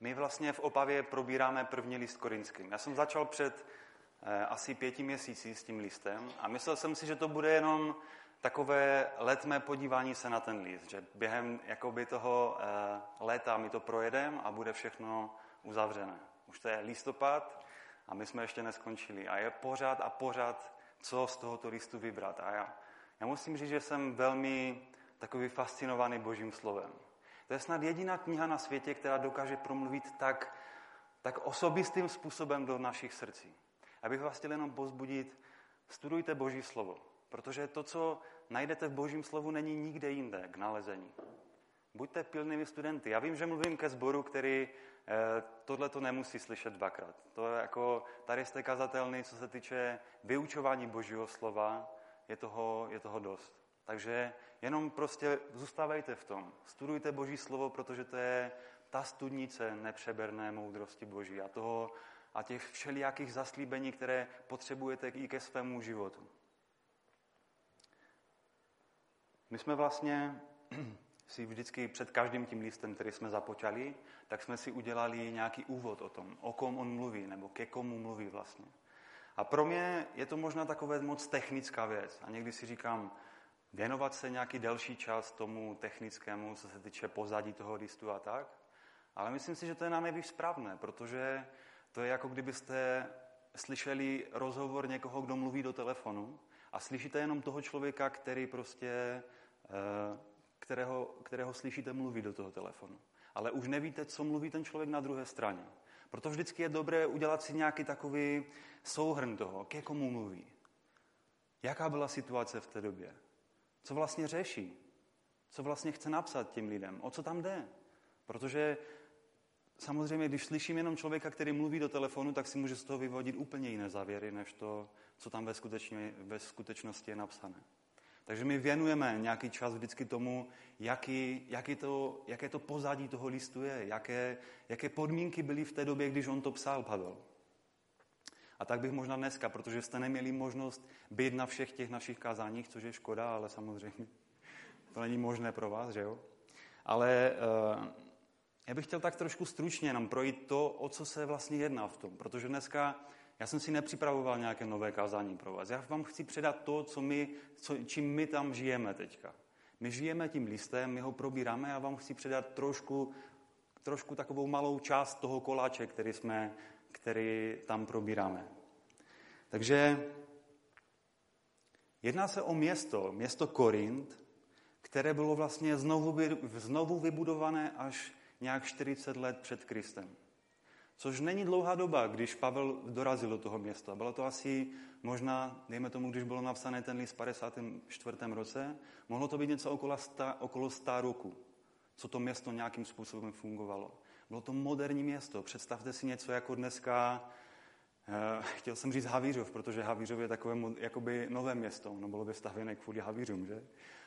My vlastně v Opavě probíráme první list korinským. Já jsem začal před eh, asi pěti měsíci s tím listem a myslel jsem si, že to bude jenom takové letmé podívání se na ten list, že během jakoby toho eh, léta my to projedeme a bude všechno uzavřené. Už to je listopad a my jsme ještě neskončili. A je pořád a pořád, co z tohoto listu vybrat. A já, já musím říct, že jsem velmi takový fascinovaný Božím slovem. To je snad jediná kniha na světě, která dokáže promluvit tak, tak osobistým způsobem do našich srdcí. Abych vás chtěl jenom pozbudit, studujte Boží slovo, protože to, co najdete v Božím slovu, není nikde jinde k nalezení. Buďte pilnými studenty. Já vím, že mluvím ke sboru, který eh, tohle to nemusí slyšet dvakrát. To je jako, tady jste kazatelný, co se týče vyučování Božího slova, je toho, je toho dost. Takže jenom prostě zůstávejte v tom. Studujte Boží slovo, protože to je ta studnice nepřeberné moudrosti Boží a, toho, a těch všelijakých zaslíbení, které potřebujete i ke svému životu. My jsme vlastně si vždycky před každým tím listem, který jsme započali, tak jsme si udělali nějaký úvod o tom, o kom on mluví, nebo ke komu mluví vlastně. A pro mě je to možná takové moc technická věc. A někdy si říkám, věnovat se nějaký delší čas tomu technickému, co se týče pozadí toho listu a tak. Ale myslím si, že to je na nejvíc správné, protože to je jako kdybyste slyšeli rozhovor někoho, kdo mluví do telefonu a slyšíte jenom toho člověka, který prostě, eh, kterého, kterého slyšíte mluvit do toho telefonu. Ale už nevíte, co mluví ten člověk na druhé straně. Proto vždycky je dobré udělat si nějaký takový souhrn toho, ke komu mluví. Jaká byla situace v té době? Co vlastně řeší? Co vlastně chce napsat těm lidem? O co tam jde? Protože samozřejmě, když slyším jenom člověka, který mluví do telefonu, tak si může z toho vyvodit úplně jiné závěry, než to, co tam ve, skutečně, ve skutečnosti je napsané. Takže my věnujeme nějaký čas vždycky tomu, jaký, jaký to, jaké to pozadí toho listu je, jaké, jaké podmínky byly v té době, když on to psal, Pavel. A tak bych možná dneska, protože jste neměli možnost být na všech těch našich kázáních, což je škoda, ale samozřejmě to není možné pro vás, že jo? Ale uh, já bych chtěl tak trošku stručně nám projít to, o co se vlastně jedná v tom, protože dneska já jsem si nepřipravoval nějaké nové kázání pro vás. Já vám chci předat to, co my, co, čím my tam žijeme teďka. My žijeme tím listem, my ho probíráme a vám chci předat trošku, trošku takovou malou část toho koláče, který, jsme, který tam probíráme. Takže jedná se o město, město Korint, které bylo vlastně znovu, znovu vybudované až nějak 40 let před Kristem. Což není dlouhá doba, když Pavel dorazil do toho města. Bylo to asi možná, dejme tomu, když bylo napsané ten list v 54. roce, mohlo to být něco okolo 100, okolo 100 roku, co to město nějakým způsobem fungovalo. Bylo to moderní město. Představte si něco jako dneska, eh, chtěl jsem říct Havířov, protože Havířov je takové jakoby nové město. No bylo by stavěné kvůli Havířům, že?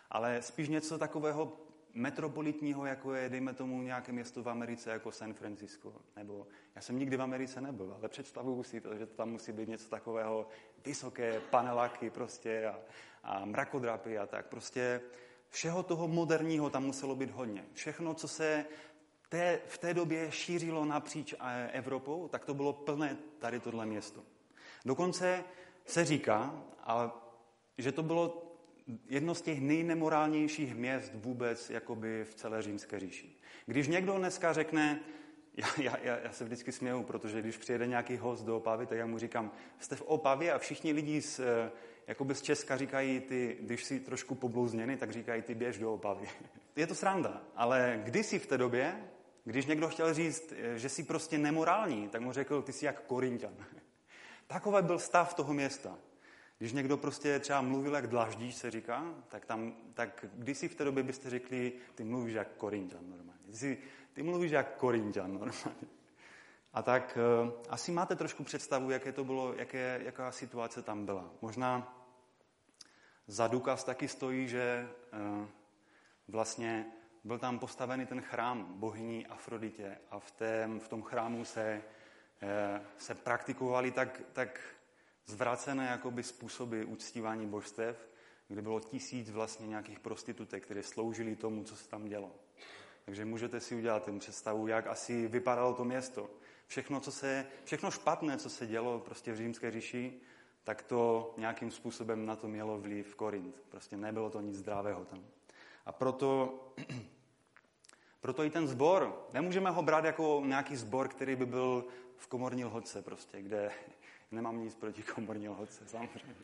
Ale spíš něco takového metropolitního, jako je, dejme tomu, nějaké město v Americe, jako San Francisco. Nebo já jsem nikdy v Americe nebyl, ale představuju si to, že tam musí být něco takového vysoké paneláky prostě a, a mrakodrapy a tak. Prostě všeho toho moderního tam muselo být hodně. Všechno, co se té, v té době šířilo napříč eh, Evropou, tak to bylo plné tady tohle město. Dokonce se říká, ale, že to bylo jedno z těch nejnemorálnějších měst vůbec jakoby v celé římské říši. Když někdo dneska řekne, já, já, já se vždycky směju, protože když přijede nějaký host do Opavy, tak já mu říkám, jste v Opavě a všichni lidi z, eh, jakoby z Česka říkají, ty, když si trošku poblouzněny, tak říkají, ty běž do Opavy. Je to sranda, ale kdysi v té době, když někdo chtěl říct, eh, že jsi prostě nemorální, tak mu řekl, ty jsi jak Korintian. Takový byl stav toho města. Když někdo prostě třeba mluvil jak dlaždíš, se říká, tak, tam, tak kdysi v té době byste řekli, ty mluvíš jak Korintian normálně. Ty, si, ty mluvíš jak Korintian normálně. A tak uh, asi máte trošku představu, jaké to bylo, jaké, jaká situace tam byla. Možná za důkaz taky stojí, že uh, vlastně byl tam postavený ten chrám bohyní Afroditě a v, tém, v tom chrámu se, uh, se praktikovaly tak, tak zvracené jakoby způsoby uctívání božstev, kde bylo tisíc vlastně nějakých prostitutek, které sloužily tomu, co se tam dělo. Takže můžete si udělat ten představu, jak asi vypadalo to město. Všechno, co se, všechno špatné, co se dělo prostě v římské říši, tak to nějakým způsobem na to mělo vliv Korint. Prostě nebylo to nic zdravého tam. A proto, proto i ten zbor, nemůžeme ho brát jako nějaký zbor, který by byl v komorní lhodce prostě, kde nemám nic proti komorní lhodce, samozřejmě.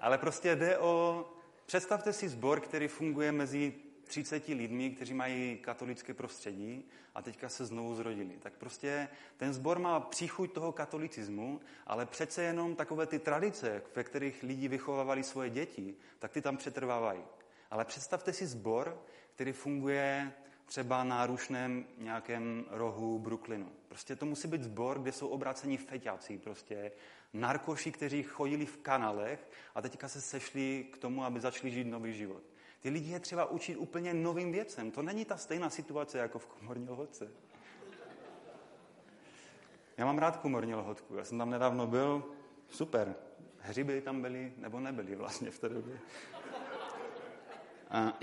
Ale prostě jde o, představte si zbor, který funguje mezi 30 lidmi, kteří mají katolické prostředí a teďka se znovu zrodili. Tak prostě ten sbor má příchuť toho katolicismu, ale přece jenom takové ty tradice, ve kterých lidi vychovávali svoje děti, tak ty tam přetrvávají. Ale představte si sbor, který funguje třeba na rušném nějakém rohu Brooklynu. Prostě to musí být sbor, kde jsou obrácení feťáci, prostě narkoši, kteří chodili v kanálech a teďka se sešli k tomu, aby začali žít nový život. Ty lidi je třeba učit úplně novým věcem. To není ta stejná situace jako v komorní lhodce. Já mám rád komorní lhodku. Já jsem tam nedávno byl. Super. Hřiby tam byly, nebo nebyly vlastně v té době. A,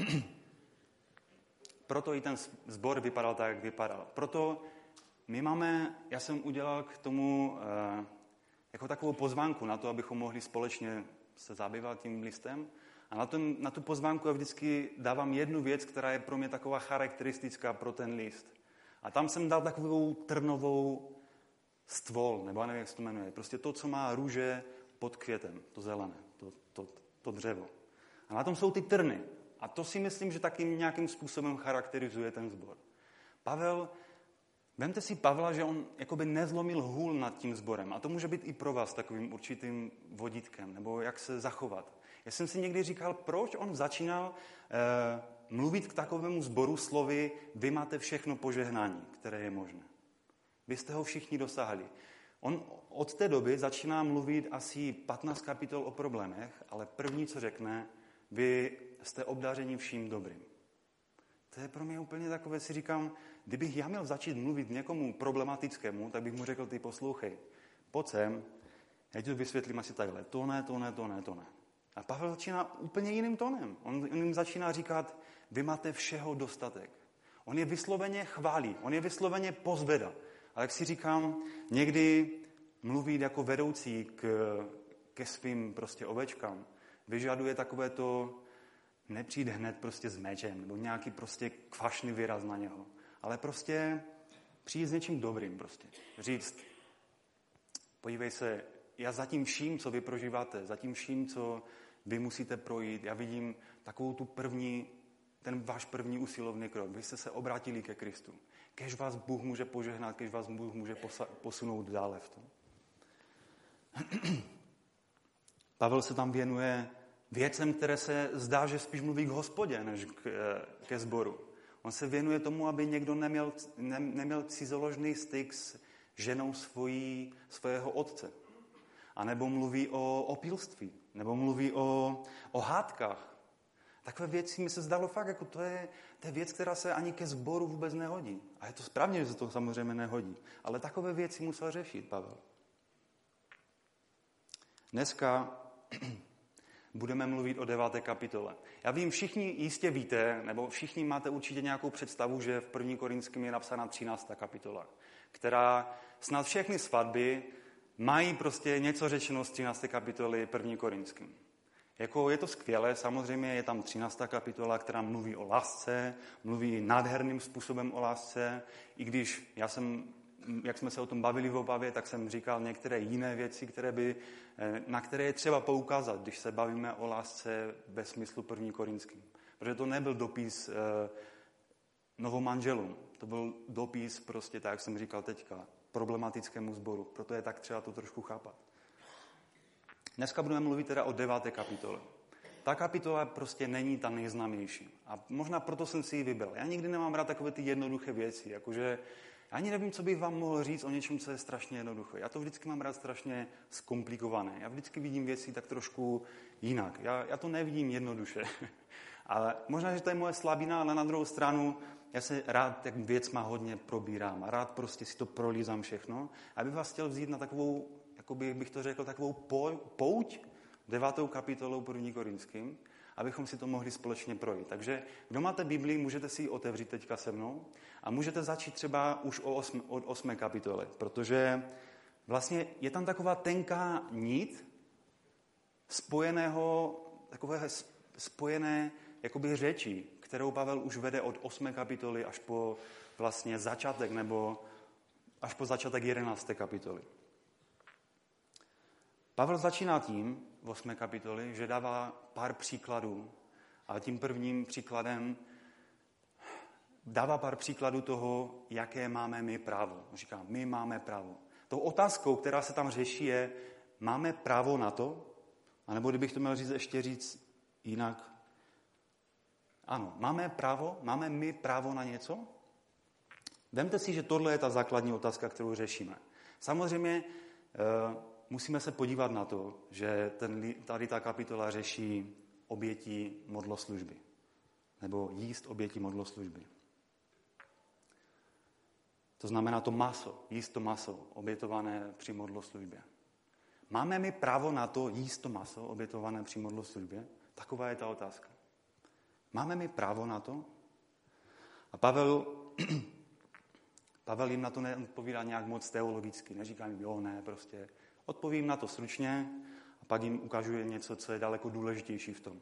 proto i ten sbor vypadal tak, jak vypadal. Proto my máme, já jsem udělal k tomu uh, jako takovou pozvánku na to, abychom mohli společně se zabývat tím listem. A na, ten, na tu pozvánku já vždycky dávám jednu věc, která je pro mě taková charakteristická pro ten list. A tam jsem dal takovou trnovou stvol, nebo nevím, jak se to jmenuje. Prostě to, co má růže pod květem, to zelené, to, to, to dřevo. A na tom jsou ty trny. A to si myslím, že taky nějakým způsobem charakterizuje ten zbor. Pavel, vemte si Pavla, že on jakoby nezlomil hůl nad tím zborem. A to může být i pro vás takovým určitým vodítkem, nebo jak se zachovat. Já jsem si někdy říkal, proč on začínal eh, mluvit k takovému zboru slovy, vy máte všechno požehnání, které je možné. Vy jste ho všichni dosáhli. On od té doby začíná mluvit asi 15 kapitol o problémech, ale první, co řekne, vy jste obdařeni vším dobrým. To je pro mě úplně takové, si říkám, kdybych já měl začít mluvit někomu problematickému, tak bych mu řekl, ty poslouchej, pojď sem, já ti to vysvětlím asi takhle, to ne, to ne, to ne, to ne. A Pavel začíná úplně jiným tónem. On, on jim začíná říkat, vy máte všeho dostatek. On je vysloveně chválí, on je vysloveně pozveda. Ale jak si říkám, někdy mluvit jako vedoucí k, ke svým prostě ovečkám vyžaduje takové to, nepřijde hned prostě s mečem, nebo nějaký prostě kvašný výraz na něho. Ale prostě přijít s něčím dobrým prostě. Říct, podívej se, já za tím vším, co vy prožíváte, za tím vším, co vy musíte projít, já vidím takovou tu první, ten váš první usilovný krok. Vy jste se obrátili ke Kristu. Kež vás Bůh může požehnat, kež vás Bůh může posunout dále v tom. Pavel se tam věnuje věcem, které se zdá, že spíš mluví k hospodě, než k, eh, ke sboru. On se věnuje tomu, aby někdo neměl, ne, neměl cizoložný styk s ženou svojí, svého otce. A nebo mluví o opilství, nebo mluví o, o hádkách. Takové věci mi se zdalo fakt, jako to je, to je věc, která se ani ke sboru vůbec nehodí. A je to správně, že se to samozřejmě nehodí. Ale takové věci musel řešit Pavel. Dneska budeme mluvit o deváté kapitole. Já vím, všichni jistě víte, nebo všichni máte určitě nějakou představu, že v první Korinském je napsána 13. kapitola, která snad všechny svatby mají prostě něco řečeno z 13. kapitoly první Korinským. Jako je to skvělé, samozřejmě je tam 13. kapitola, která mluví o lásce, mluví nádherným způsobem o lásce, i když já jsem, jak jsme se o tom bavili v obavě, tak jsem říkal některé jiné věci, které by, eh, na které je třeba poukázat, když se bavíme o lásce ve smyslu první korinským. Protože to nebyl dopis eh, novomanželům, to byl dopis prostě, tak jak jsem říkal teďka, problematickému sboru. Proto je tak třeba to trošku chápat. Dneska budeme mluvit teda o deváté kapitole. Ta kapitola prostě není ta nejznámější. A možná proto jsem si ji vybral. Já nikdy nemám rád takové ty jednoduché věci, jakože ani nevím, co bych vám mohl říct o něčem, co je strašně jednoduché. Já to vždycky mám rád strašně zkomplikované. Já vždycky vidím věci tak trošku jinak. Já, já to nevidím jednoduše. ale možná, že to je moje slabina, ale na druhou stranu já se rád tak věc má hodně probírám a rád prostě si to prolízám všechno. A bych vás chtěl vzít na takovou, jakoby bych to řekl, takovou pouť devátou kapitolou první Korinským, abychom si to mohli společně projít. Takže kdo máte Biblii, můžete si ji otevřít teďka se mnou a můžete začít třeba už o osm, od osmé kapitole, protože vlastně je tam taková tenká nit spojeného, takové spojené jakoby řeči, kterou Pavel už vede od osmé kapitoly až po vlastně začátek nebo až po začátek jedenácté kapitoly. Pavel začíná tím, 8. kapitoli, že dává pár příkladů. A tím prvním příkladem dává pár příkladů toho, jaké máme my právo. Říká, my máme právo. Tou otázkou, která se tam řeší, je, máme právo na to? A nebo kdybych to měl říct, ještě říct jinak. Ano, máme právo, máme my právo na něco? Vemte si, že tohle je ta základní otázka, kterou řešíme. Samozřejmě eh, musíme se podívat na to, že ten, tady ta kapitola řeší oběti modloslužby. Nebo jíst oběti modloslužby. To znamená to maso, jíst to maso, obětované při modloslužbě. Máme mi právo na to jíst to maso, obětované při modloslužbě? Taková je ta otázka. Máme mi právo na to? A Pavel, Pavel jim na to neodpovídá nějak moc teologicky. Neříká jim, jo, ne, prostě Odpovím na to stručně a pak jim ukážu něco, co je daleko důležitější v tom.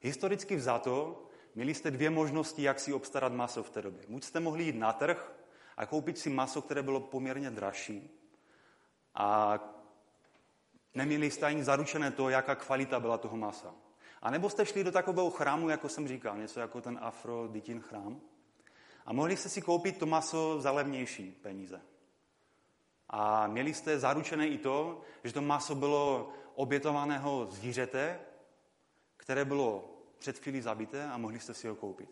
Historicky vzato měli jste dvě možnosti, jak si obstarat maso v té době. Buď jste mohli jít na trh a koupit si maso, které bylo poměrně dražší a neměli jste ani zaručené to, jaká kvalita byla toho masa. A nebo jste šli do takového chrámu, jako jsem říkal, něco jako ten Afroditin chrám, a mohli jste si koupit to maso za levnější peníze. A měli jste zaručené i to, že to maso bylo obětovaného zvířete, které bylo před chvílí zabité a mohli jste si ho koupit.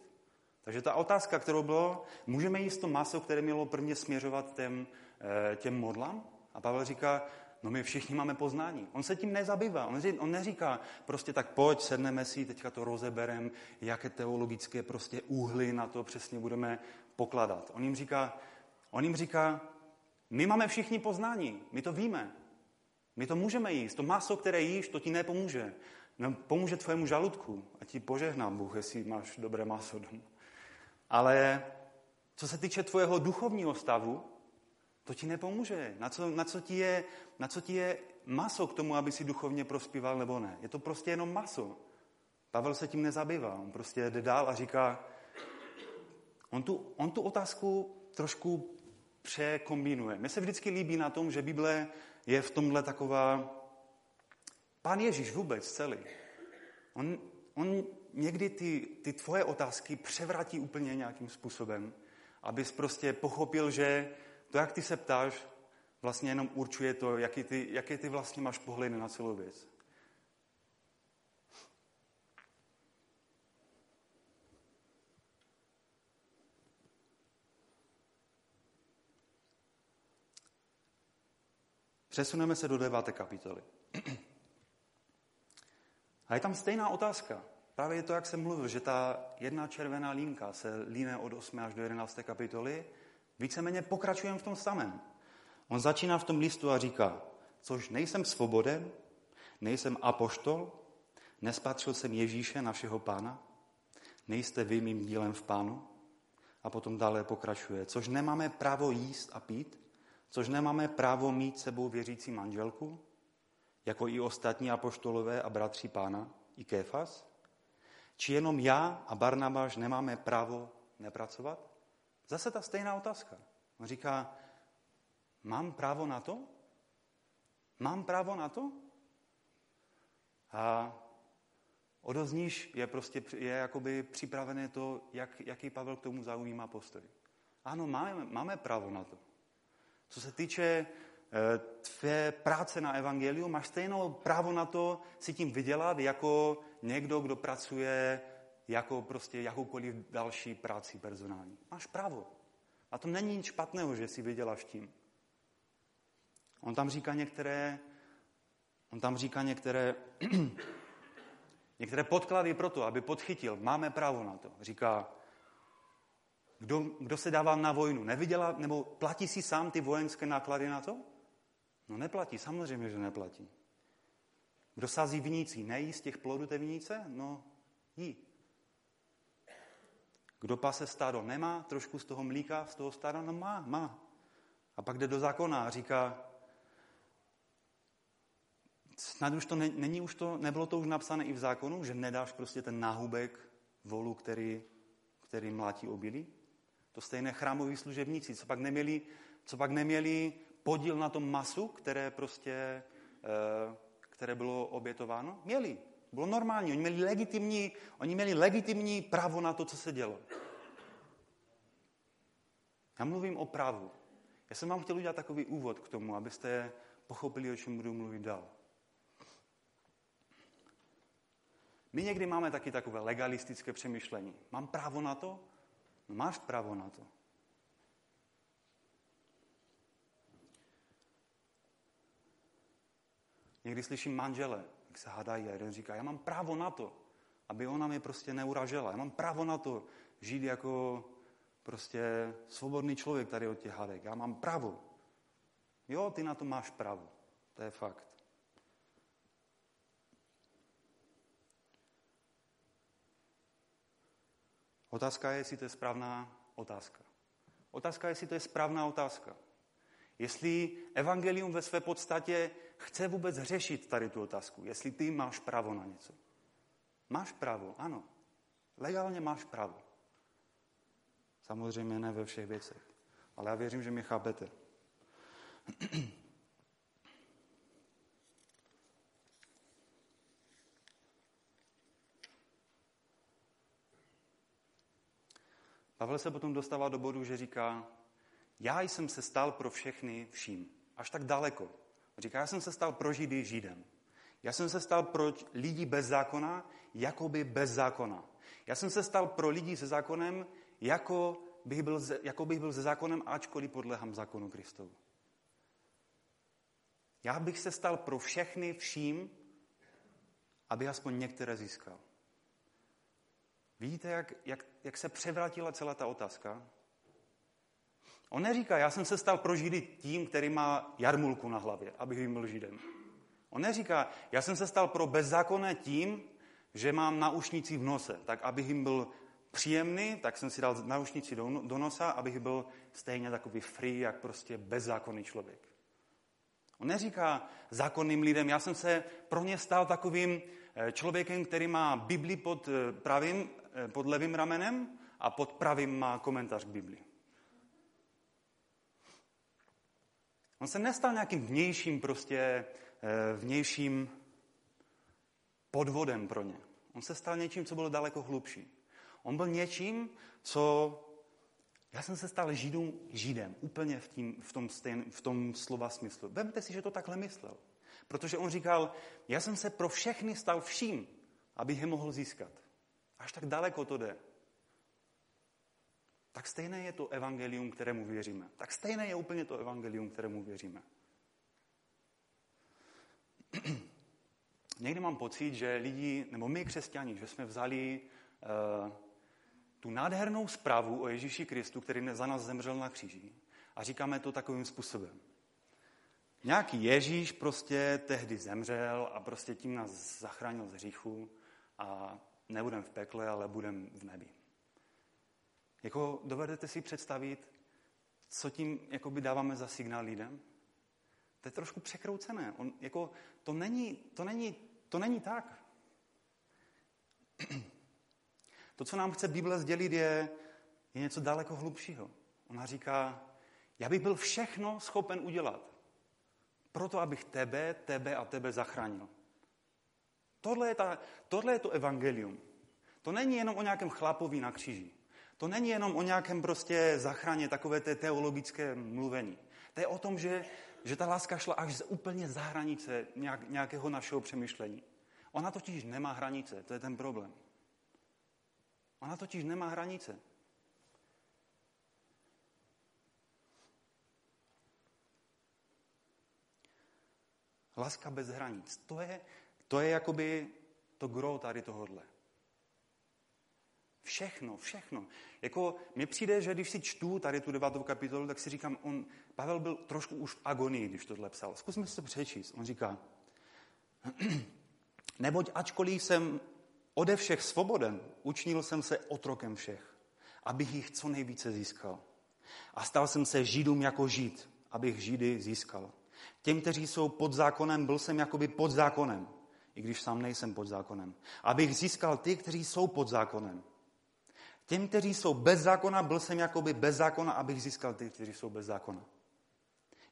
Takže ta otázka, kterou bylo, můžeme jíst to maso, které mělo prvně směřovat těm, eh, těm modlám? A Pavel říká, no my všichni máme poznání. On se tím nezabývá. On, on neříká, prostě tak pojď, sedneme si, teďka to rozeberem, jaké teologické prostě úhly na to přesně budeme pokladat. On jim říká, on jim říká my máme všichni poznání, my to víme. My to můžeme jíst. To maso, které jíš, to ti nepomůže. No, pomůže tvému žaludku a ti požehná Bůh, jestli máš dobré maso doma. Ale co se týče tvojeho duchovního stavu, to ti nepomůže. Na co, na co, ti, je, na co ti je maso k tomu, aby si duchovně prospíval nebo ne? Je to prostě jenom maso. Pavel se tím nezabývá. On prostě jde dál a říká, on tu, on tu otázku trošku překombinuje. Mně se vždycky líbí na tom, že Bible je v tomhle taková... Pán Ježíš vůbec celý. On, on někdy ty, ty tvoje otázky převratí úplně nějakým způsobem, abys prostě pochopil, že to, jak ty se ptáš, vlastně jenom určuje to, jaký ty, jaký ty vlastně máš pohledy na celou věc. Přesuneme se do deváté kapitoly. A je tam stejná otázka. Právě je to, jak jsem mluvil, že ta jedna červená línka se líne od 8. až do 11. kapitoly. Víceméně pokračujeme v tom samém. On začíná v tom listu a říká, což nejsem svoboden, nejsem apoštol, nespatřil jsem Ježíše, našeho pána, nejste vy mým dílem v pánu. A potom dále pokračuje, což nemáme právo jíst a pít, Což nemáme právo mít sebou věřící manželku, jako i ostatní apoštolové a bratři pána, i Kéfas? Či jenom já a Barnabáš nemáme právo nepracovat? Zase ta stejná otázka. On říká, mám právo na to? Mám právo na to? A odozníš je prostě je jakoby připravené to, jak, jaký Pavel k tomu zaujímá postoj. Ano, máme, máme právo na to. Co se týče eh, tvé práce na evangeliu, máš stejnou právo na to si tím vydělat jako někdo, kdo pracuje jako prostě jakoukoliv další práci personální. Máš právo. A to není nic špatného, že si vyděláš tím. On tam říká některé, on tam říká některé, některé podklady pro to, aby podchytil. Máme právo na to. Říká, kdo, kdo se dává na vojnu? Neviděla, nebo platí si sám ty vojenské náklady na to? No neplatí, samozřejmě, že neplatí. Kdo sází vinící, nejí z těch plodů té vinice? No, jí. Kdo pase stádo, nemá trošku z toho mlíka, z toho stáda? No má, má. A pak jde do zákona a říká, snad už to ne, není už to, nebylo to už napsané i v zákonu, že nedáš prostě ten náhubek volu, který, který mlátí obilí? To stejné chrámoví služebníci, co pak neměli, co pak neměli podíl na tom masu, které prostě, eh, které bylo obětováno? Měli. Bylo normální. Oni měli legitimní, oni měli legitimní právo na to, co se dělo. Já mluvím o právu. Já jsem vám chtěl udělat takový úvod k tomu, abyste pochopili, o čem budu mluvit dál. My někdy máme taky takové legalistické přemýšlení. Mám právo na to? No máš právo na to. Někdy slyším manžele, jak se hádají a jeden říká, já mám právo na to, aby ona mě prostě neuražela. Já mám právo na to žít jako prostě svobodný člověk tady od těch hádek. Já mám právo. Jo, ty na to máš právo. To je fakt. Otázka je, jestli to je správná otázka. Otázka je, jestli to je správná otázka. Jestli evangelium ve své podstatě chce vůbec řešit tady tu otázku. Jestli ty máš právo na něco. Máš právo, ano. Legálně máš právo. Samozřejmě ne ve všech věcech. Ale já věřím, že mě chápete. Pavel se potom dostává do bodu, že říká, já jsem se stal pro všechny vším. Až tak daleko. Říká, já jsem se stal pro Židy Židem. Já jsem se stal pro lidi bez zákona, jakoby bez zákona. Já jsem se stal pro lidi se zákonem, jako bych byl, jako bych byl se zákonem, ačkoliv podlehám zákonu Kristovu. Já bych se stal pro všechny vším, aby aspoň některé získal. Vidíte, jak, jak, jak se převratila celá ta otázka? On neříká, já jsem se stal pro Židy tím, který má jarmulku na hlavě, abych jim byl Židem. On neříká, já jsem se stal pro bezzákonné tím, že mám naušníci v nose, tak abych jim byl příjemný, tak jsem si dal naušnici do, do nosa, abych byl stejně takový free, jak prostě bezzákonný člověk. On neříká zákonným lidem, já jsem se pro ně stal takovým eh, člověkem, který má Bibli pod eh, pravým, pod levým ramenem a pod pravým má komentář k Bibli. On se nestal nějakým vnějším prostě, vnějším podvodem pro ně. On se stal něčím, co bylo daleko hlubší. On byl něčím, co... Já jsem se stal židům židem, úplně v, tím, v, tom, stejn, v tom slova smyslu. Vemte si, že to takhle myslel. Protože on říkal, já jsem se pro všechny stal vším, abych je mohl získat. Až tak daleko to jde. Tak stejné je to evangelium, kterému věříme. Tak stejné je úplně to evangelium, kterému věříme. Někdy mám pocit, že lidi, nebo my křesťani, že jsme vzali uh, tu nádhernou zprávu o Ježíši Kristu, který za nás zemřel na kříži. A říkáme to takovým způsobem. Nějaký Ježíš prostě tehdy zemřel a prostě tím nás zachránil z hříchu a nebudem v pekle, ale budem v nebi. Jako dovedete si představit, co tím jakoby dáváme za signál lidem? To je trošku překroucené. On, jako, to, není, to, není, to není tak. To, co nám chce Bible sdělit, je, je něco daleko hlubšího. Ona říká, já bych byl všechno schopen udělat, proto abych tebe, tebe a tebe zachránil. Tohle je, ta, tohle je to evangelium. To není jenom o nějakém chlapovi na kříži. To není jenom o nějakém prostě zachráně, takové té teologické mluvení. To je o tom, že, že ta láska šla až z úplně za hranice nějak, nějakého našeho přemýšlení. Ona totiž nemá hranice, to je ten problém. Ona totiž nemá hranice. Láska bez hranic. To je, to je jakoby to gro tady tohodle. Všechno, všechno. Jako mi přijde, že když si čtu tady tu devátou kapitolu, tak si říkám, on, Pavel byl trošku už v agonii, když tohle psal. Zkusme si to přečíst. On říká, Neboť ačkoliv jsem ode všech svoboden, učinil jsem se otrokem všech, abych jich co nejvíce získal. A stal jsem se židům jako žid, abych židy získal. Těm, kteří jsou pod zákonem, byl jsem jakoby pod zákonem, i když sám nejsem pod zákonem. Abych získal ty, kteří jsou pod zákonem. Těm, kteří jsou bez zákona, byl jsem jakoby bez zákona, abych získal ty, kteří jsou bez zákona.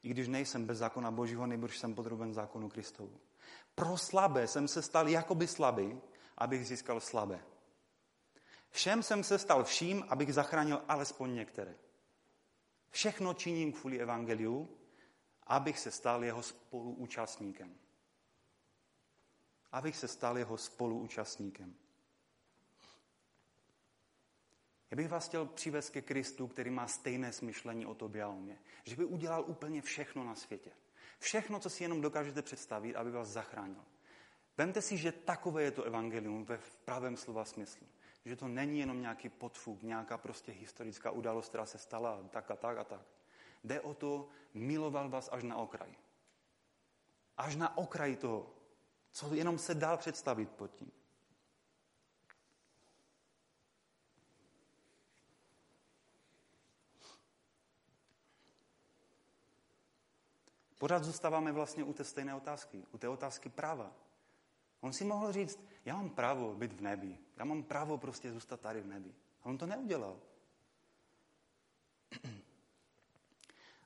I když nejsem bez zákona Božího, nejbrž jsem podroben zákonu Kristovu. Pro slabé jsem se stal jakoby slabý, abych získal slabé. Všem jsem se stal vším, abych zachránil alespoň některé. Všechno činím kvůli evangeliu, abych se stal jeho spoluúčastníkem. Abych se stal jeho spoluúčastníkem. Já bych vás chtěl přivést ke Kristu, který má stejné smyšlení o tobě a o mě. Že by udělal úplně všechno na světě. Všechno, co si jenom dokážete představit, aby vás zachránil. Vemte si, že takové je to evangelium ve pravém slova smyslu. Že to není jenom nějaký podfuk, nějaká prostě historická událost, která se stala tak a tak a tak. Jde o to, miloval vás až na okraj. Až na okraj toho, co jenom se dá představit pod tím. Pořád zůstáváme vlastně u té stejné otázky, u té otázky práva. On si mohl říct, já mám právo být v nebi, já mám právo prostě zůstat tady v nebi. A on to neudělal.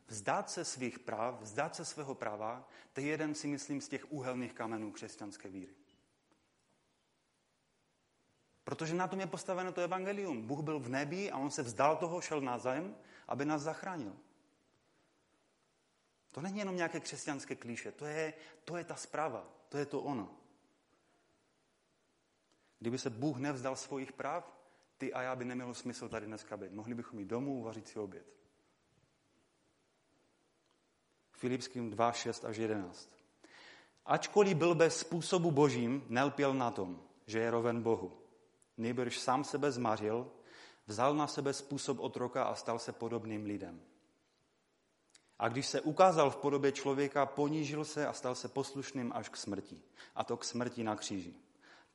Vzdát se svých práv, vzdát se svého práva, to je jeden, si myslím, z těch úhelných kamenů křesťanské víry. Protože na tom je postaveno to evangelium. Bůh byl v nebi a on se vzdal toho, šel na zem, aby nás zachránil. To není jenom nějaké křesťanské klíše, to je, to je ta zpráva, to je to ono. Kdyby se Bůh nevzdal svých práv, ty a já by nemělo smysl tady dneska být. Mohli bychom jít domů, uvařit si oběd. Filipským 2, 6 až 11. Ačkoliv byl bez způsobu božím, nelpěl na tom, že je roven Bohu. Nejbrž sám sebe zmařil, vzal na sebe způsob otroka a stal se podobným lidem. A když se ukázal v podobě člověka, ponížil se a stal se poslušným až k smrti. A to k smrti na kříži.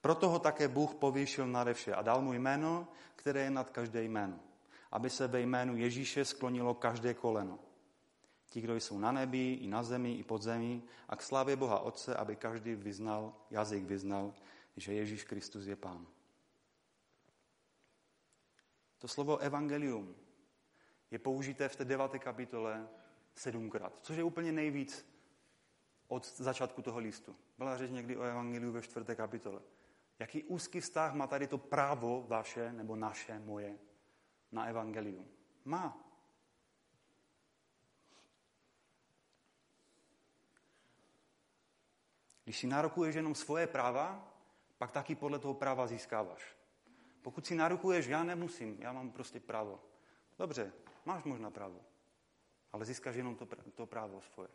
Proto ho také Bůh povýšil nade vše a dal mu jméno, které je nad každé jméno. Aby se ve jménu Ježíše sklonilo každé koleno. Ti, kdo jsou na nebi, i na zemi, i pod zemí, a k slávě Boha Otce, aby každý vyznal, jazyk vyznal, že Ježíš Kristus je Pán. To slovo evangelium je použité v té deváté kapitole sedmkrát, což je úplně nejvíc od začátku toho listu. Byla řeč někdy o evangeliu ve čtvrté kapitole. Jaký úzký vztah má tady to právo vaše nebo naše, moje, na evangelium? Má. Když si nárokuješ jenom svoje práva, pak taky podle toho práva získáváš. Pokud si nárokuješ, já nemusím, já mám prostě právo. Dobře, máš možná právo ale získáš jenom to, to právo svoje.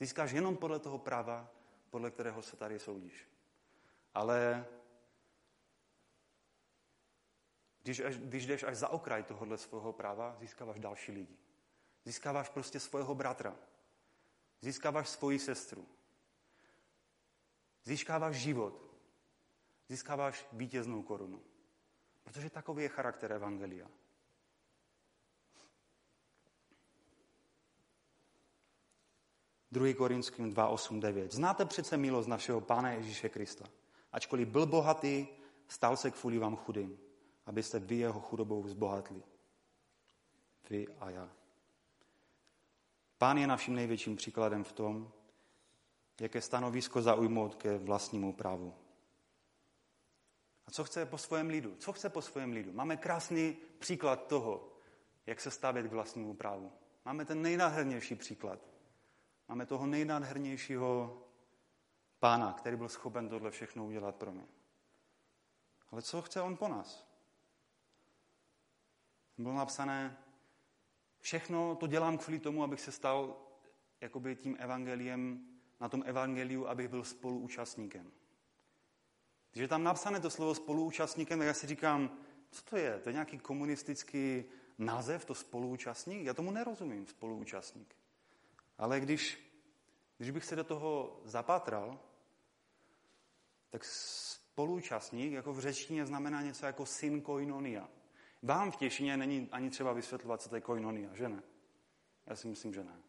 Získáš jenom podle toho práva, podle kterého se tady soudíš. Ale když, když jdeš až za okraj tohohle svého práva, získáváš další lidi. Získáváš prostě svého bratra. Získáváš svoji sestru. Získáváš život. Získáváš vítěznou korunu. Protože takový je charakter Evangelia. 2. Korinským 2, 8, 9. Znáte přece milost našeho Pána Ježíše Krista. Ačkoliv byl bohatý, stal se kvůli vám chudým, abyste vy jeho chudobou vzbohatli. Vy a já. Pán je naším největším příkladem v tom, jaké stanovisko zaujmout ke vlastnímu právu. A co chce po svém lidu? Co chce po svém lidu? Máme krásný příklad toho, jak se stavět k vlastnímu právu. Máme ten nejnádhernější příklad. Máme toho nejnádhernějšího pána, který byl schopen tohle všechno udělat pro mě. Ale co chce on po nás? Bylo napsané, všechno to dělám kvůli tomu, abych se stal jakoby tím evangeliem, na tom evangeliu, abych byl spoluúčastníkem. Když je tam napsané to slovo spoluúčastníkem, tak já si říkám, co to je? To je nějaký komunistický název, to spoluúčastník? Já tomu nerozumím, spoluúčastník. Ale když, když bych se do toho zapátral, tak spoluúčastník jako v řečtině znamená něco jako syn koinonia. Vám v těšině není ani třeba vysvětlovat, co to je koinonia, že ne? Já si myslím, že ne.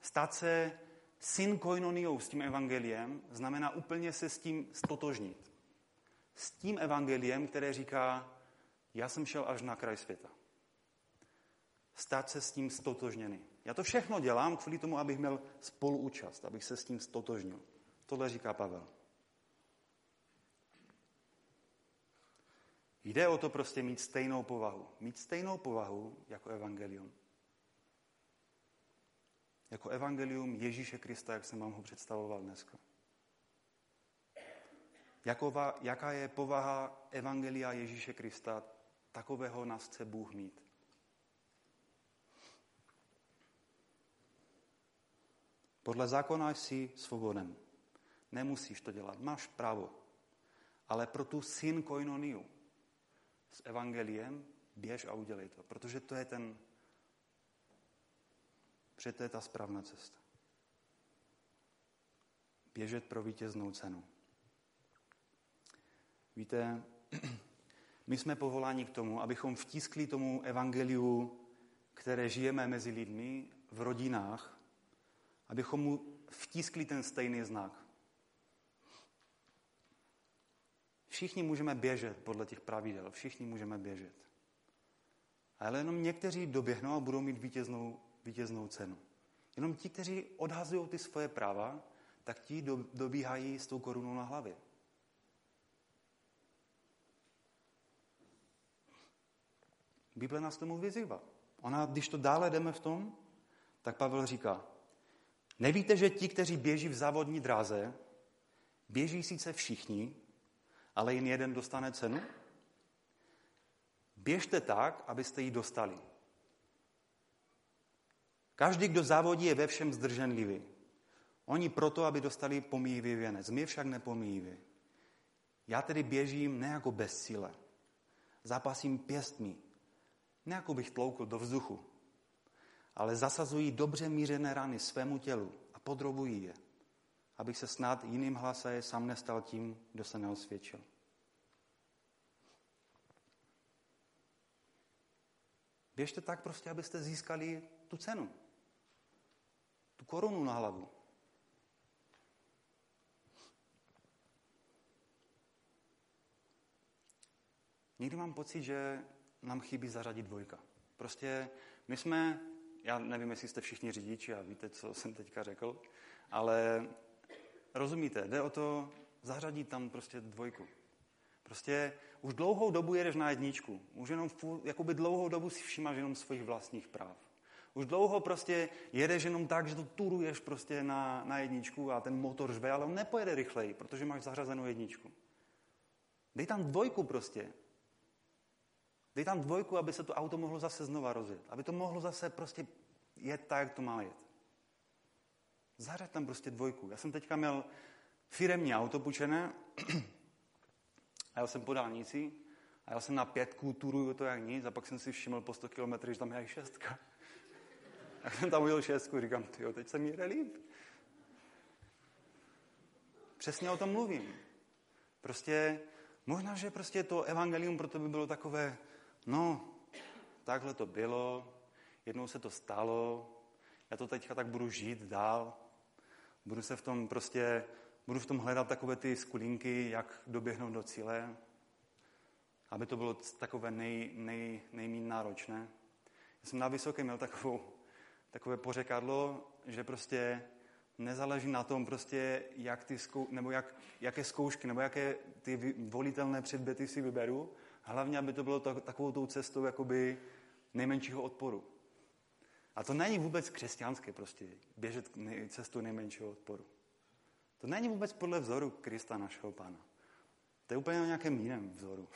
Stát se syn koinoniou s tím evangeliem znamená úplně se s tím stotožnit. S tím evangeliem, které říká, já jsem šel až na kraj světa. Stát se s tím stotožněný. Já to všechno dělám kvůli tomu, abych měl spoluúčast, abych se s tím stotožnil. Tohle říká Pavel. Jde o to prostě mít stejnou povahu. Mít stejnou povahu jako evangelium. Jako evangelium Ježíše Krista, jak jsem vám ho představoval dneska. Jakova, jaká je povaha evangelia Ježíše Krista, takového nás chce Bůh mít. Podle zákona jsi svoboden. Nemusíš to dělat, máš právo. Ale pro tu syn koinoniu s evangeliem běž a udělej to, protože to je ten, protože to je ta správná cesta. Běžet pro vítěznou cenu. Víte, my jsme povoláni k tomu, abychom vtiskli tomu evangeliu, které žijeme mezi lidmi v rodinách, abychom mu vtiskli ten stejný znak. Všichni můžeme běžet podle těch pravidel, všichni můžeme běžet. Ale jenom někteří doběhnou a budou mít vítěznou, vítěznou cenu. Jenom ti, kteří odhazují ty svoje práva, tak ti do, dobíhají s tou korunou na hlavě. Bible nás tomu vyzývá. Ona, když to dále jdeme v tom, tak Pavel říká, nevíte, že ti, kteří běží v závodní dráze, běží sice všichni, ale jen jeden dostane cenu? Běžte tak, abyste ji dostali. Každý, kdo závodí, je ve všem zdrženlivý. Oni proto, aby dostali pomíjivý věnec. My však nepomíjivý. Já tedy běžím ne jako bez síle. Zápasím pěstmi. Ne jako bych tloukl do vzduchu. Ale zasazují dobře mířené rany svému tělu a podrobují je abych se snad jiným hlase sám nestal tím, kdo se neosvědčil. Běžte tak prostě, abyste získali tu cenu. Tu korunu na hlavu. Někdy mám pocit, že nám chybí zařadit dvojka. Prostě my jsme, já nevím, jestli jste všichni řidiči a víte, co jsem teďka řekl, ale Rozumíte? Jde o to zařadit tam prostě dvojku. Prostě už dlouhou dobu jedeš na jedničku. Už jenom jakoby dlouhou dobu si všímáš jenom svých vlastních práv. Už dlouho prostě jedeš jenom tak, že to turuješ prostě na, na jedničku a ten motor žve, ale on nepojede rychleji, protože máš zařazenou jedničku. Dej tam dvojku prostě. Dej tam dvojku, aby se to auto mohlo zase znova rozjet. Aby to mohlo zase prostě jet tak, jak to má jet. Zařaď tam prostě dvojku. Já jsem teďka měl firemní auto půjčené a jel jsem po dálnici a jel jsem na pětku, turuju to jak nic a pak jsem si všiml po 100 km, že tam je šestka. A jsem tam udělal šestku, říkám, ty teď se mi jde líp. Přesně o tom mluvím. Prostě, možná, že prostě to evangelium pro tebe bylo takové, no, takhle to bylo, jednou se to stalo, já to teďka tak budu žít dál, Budu se v tom prostě, budu v tom hledat takové ty skulinky, jak doběhnout do cíle, aby to bylo takové nej, nej, nejméně náročné. Já jsem na Vysoké měl takovou, takové pořekadlo, že prostě nezáleží na tom, prostě, jak ty zkou, nebo jak, jaké zkoušky, nebo jaké ty volitelné předběty si vyberu, hlavně, aby to bylo to, takovou tou cestou jakoby nejmenšího odporu. A to není vůbec křesťanské prostě, běžet cestu nejmenšího odporu. To není vůbec podle vzoru Krista našeho Pána. To je úplně o nějakém jiném vzoru.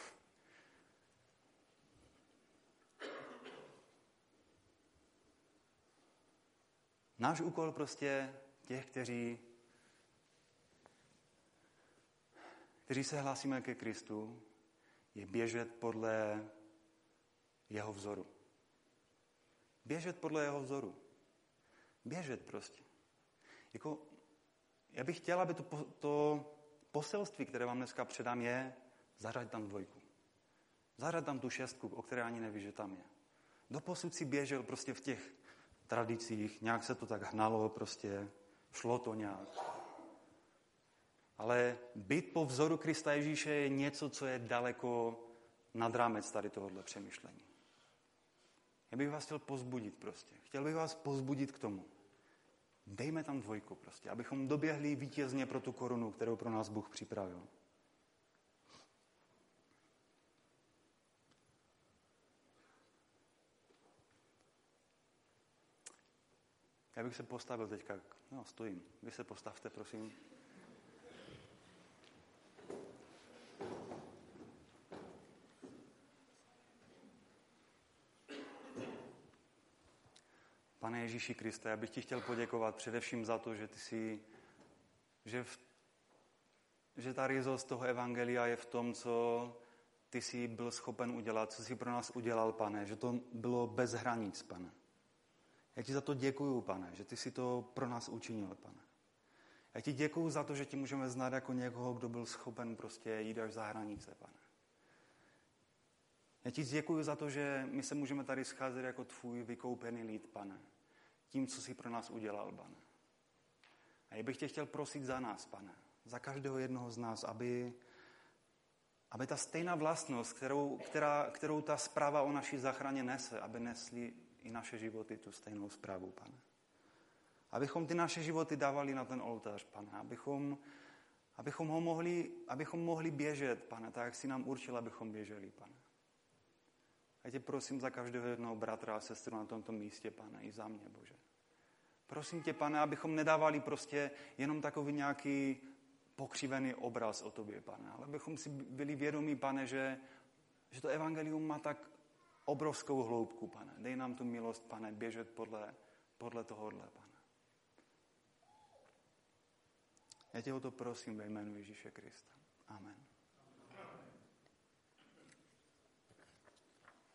Náš úkol prostě těch, kteří, kteří se hlásíme ke Kristu, je běžet podle jeho vzoru. Běžet podle jeho vzoru. Běžet prostě. Jako, já bych chtěl, aby to, to poselství, které vám dneska předám, je zařaď tam dvojku. Zařaď tam tu šestku, o které ani nevíš, že tam je. Doposud si běžel prostě v těch tradicích, nějak se to tak hnalo, prostě šlo to nějak. Ale být po vzoru Krista Ježíše je něco, co je daleko nad rámec tady tohohle přemýšlení. Já bych vás chtěl pozbudit prostě. Chtěl bych vás pozbudit k tomu. Dejme tam dvojku prostě, abychom doběhli vítězně pro tu korunu, kterou pro nás Bůh připravil. Já bych se postavil teďka. No, stojím. Vy se postavte, prosím. Pane Ježíši Kriste, já bych ti chtěl poděkovat především za to, že ty jsi, že, v, že ta rizost toho evangelia je v tom, co ty jsi byl schopen udělat, co jsi pro nás udělal, pane, že to bylo bez hranic, pane. Já ti za to děkuju, pane, že ty jsi to pro nás učinil, pane. Já ti děkuju za to, že ti můžeme znát jako někoho, kdo byl schopen prostě jít až za hranice, pane. Já ti děkuji za to, že my se můžeme tady scházet jako tvůj vykoupený lid, pane. Tím, co jsi pro nás udělal, pane. A já bych tě chtěl prosit za nás, pane. Za každého jednoho z nás, aby, aby ta stejná vlastnost, kterou, která, kterou ta zpráva o naší zachraně nese, aby nesli i naše životy tu stejnou zprávu, pane. Abychom ty naše životy dávali na ten oltář, pane. Abychom, abychom, ho mohli, abychom mohli běžet, pane, tak jak jsi nám určil, abychom běželi, pane. A tě prosím za každého jednoho bratra a sestru na tomto místě, pane, i za mě, Bože. Prosím tě, pane, abychom nedávali prostě jenom takový nějaký pokřivený obraz o tobě, pane, ale abychom si byli vědomí, pane, že, že to evangelium má tak obrovskou hloubku, pane. Dej nám tu milost, pane, běžet podle, podle tohohle, pane. Já tě o to prosím ve jménu Ježíše Krista. Amen.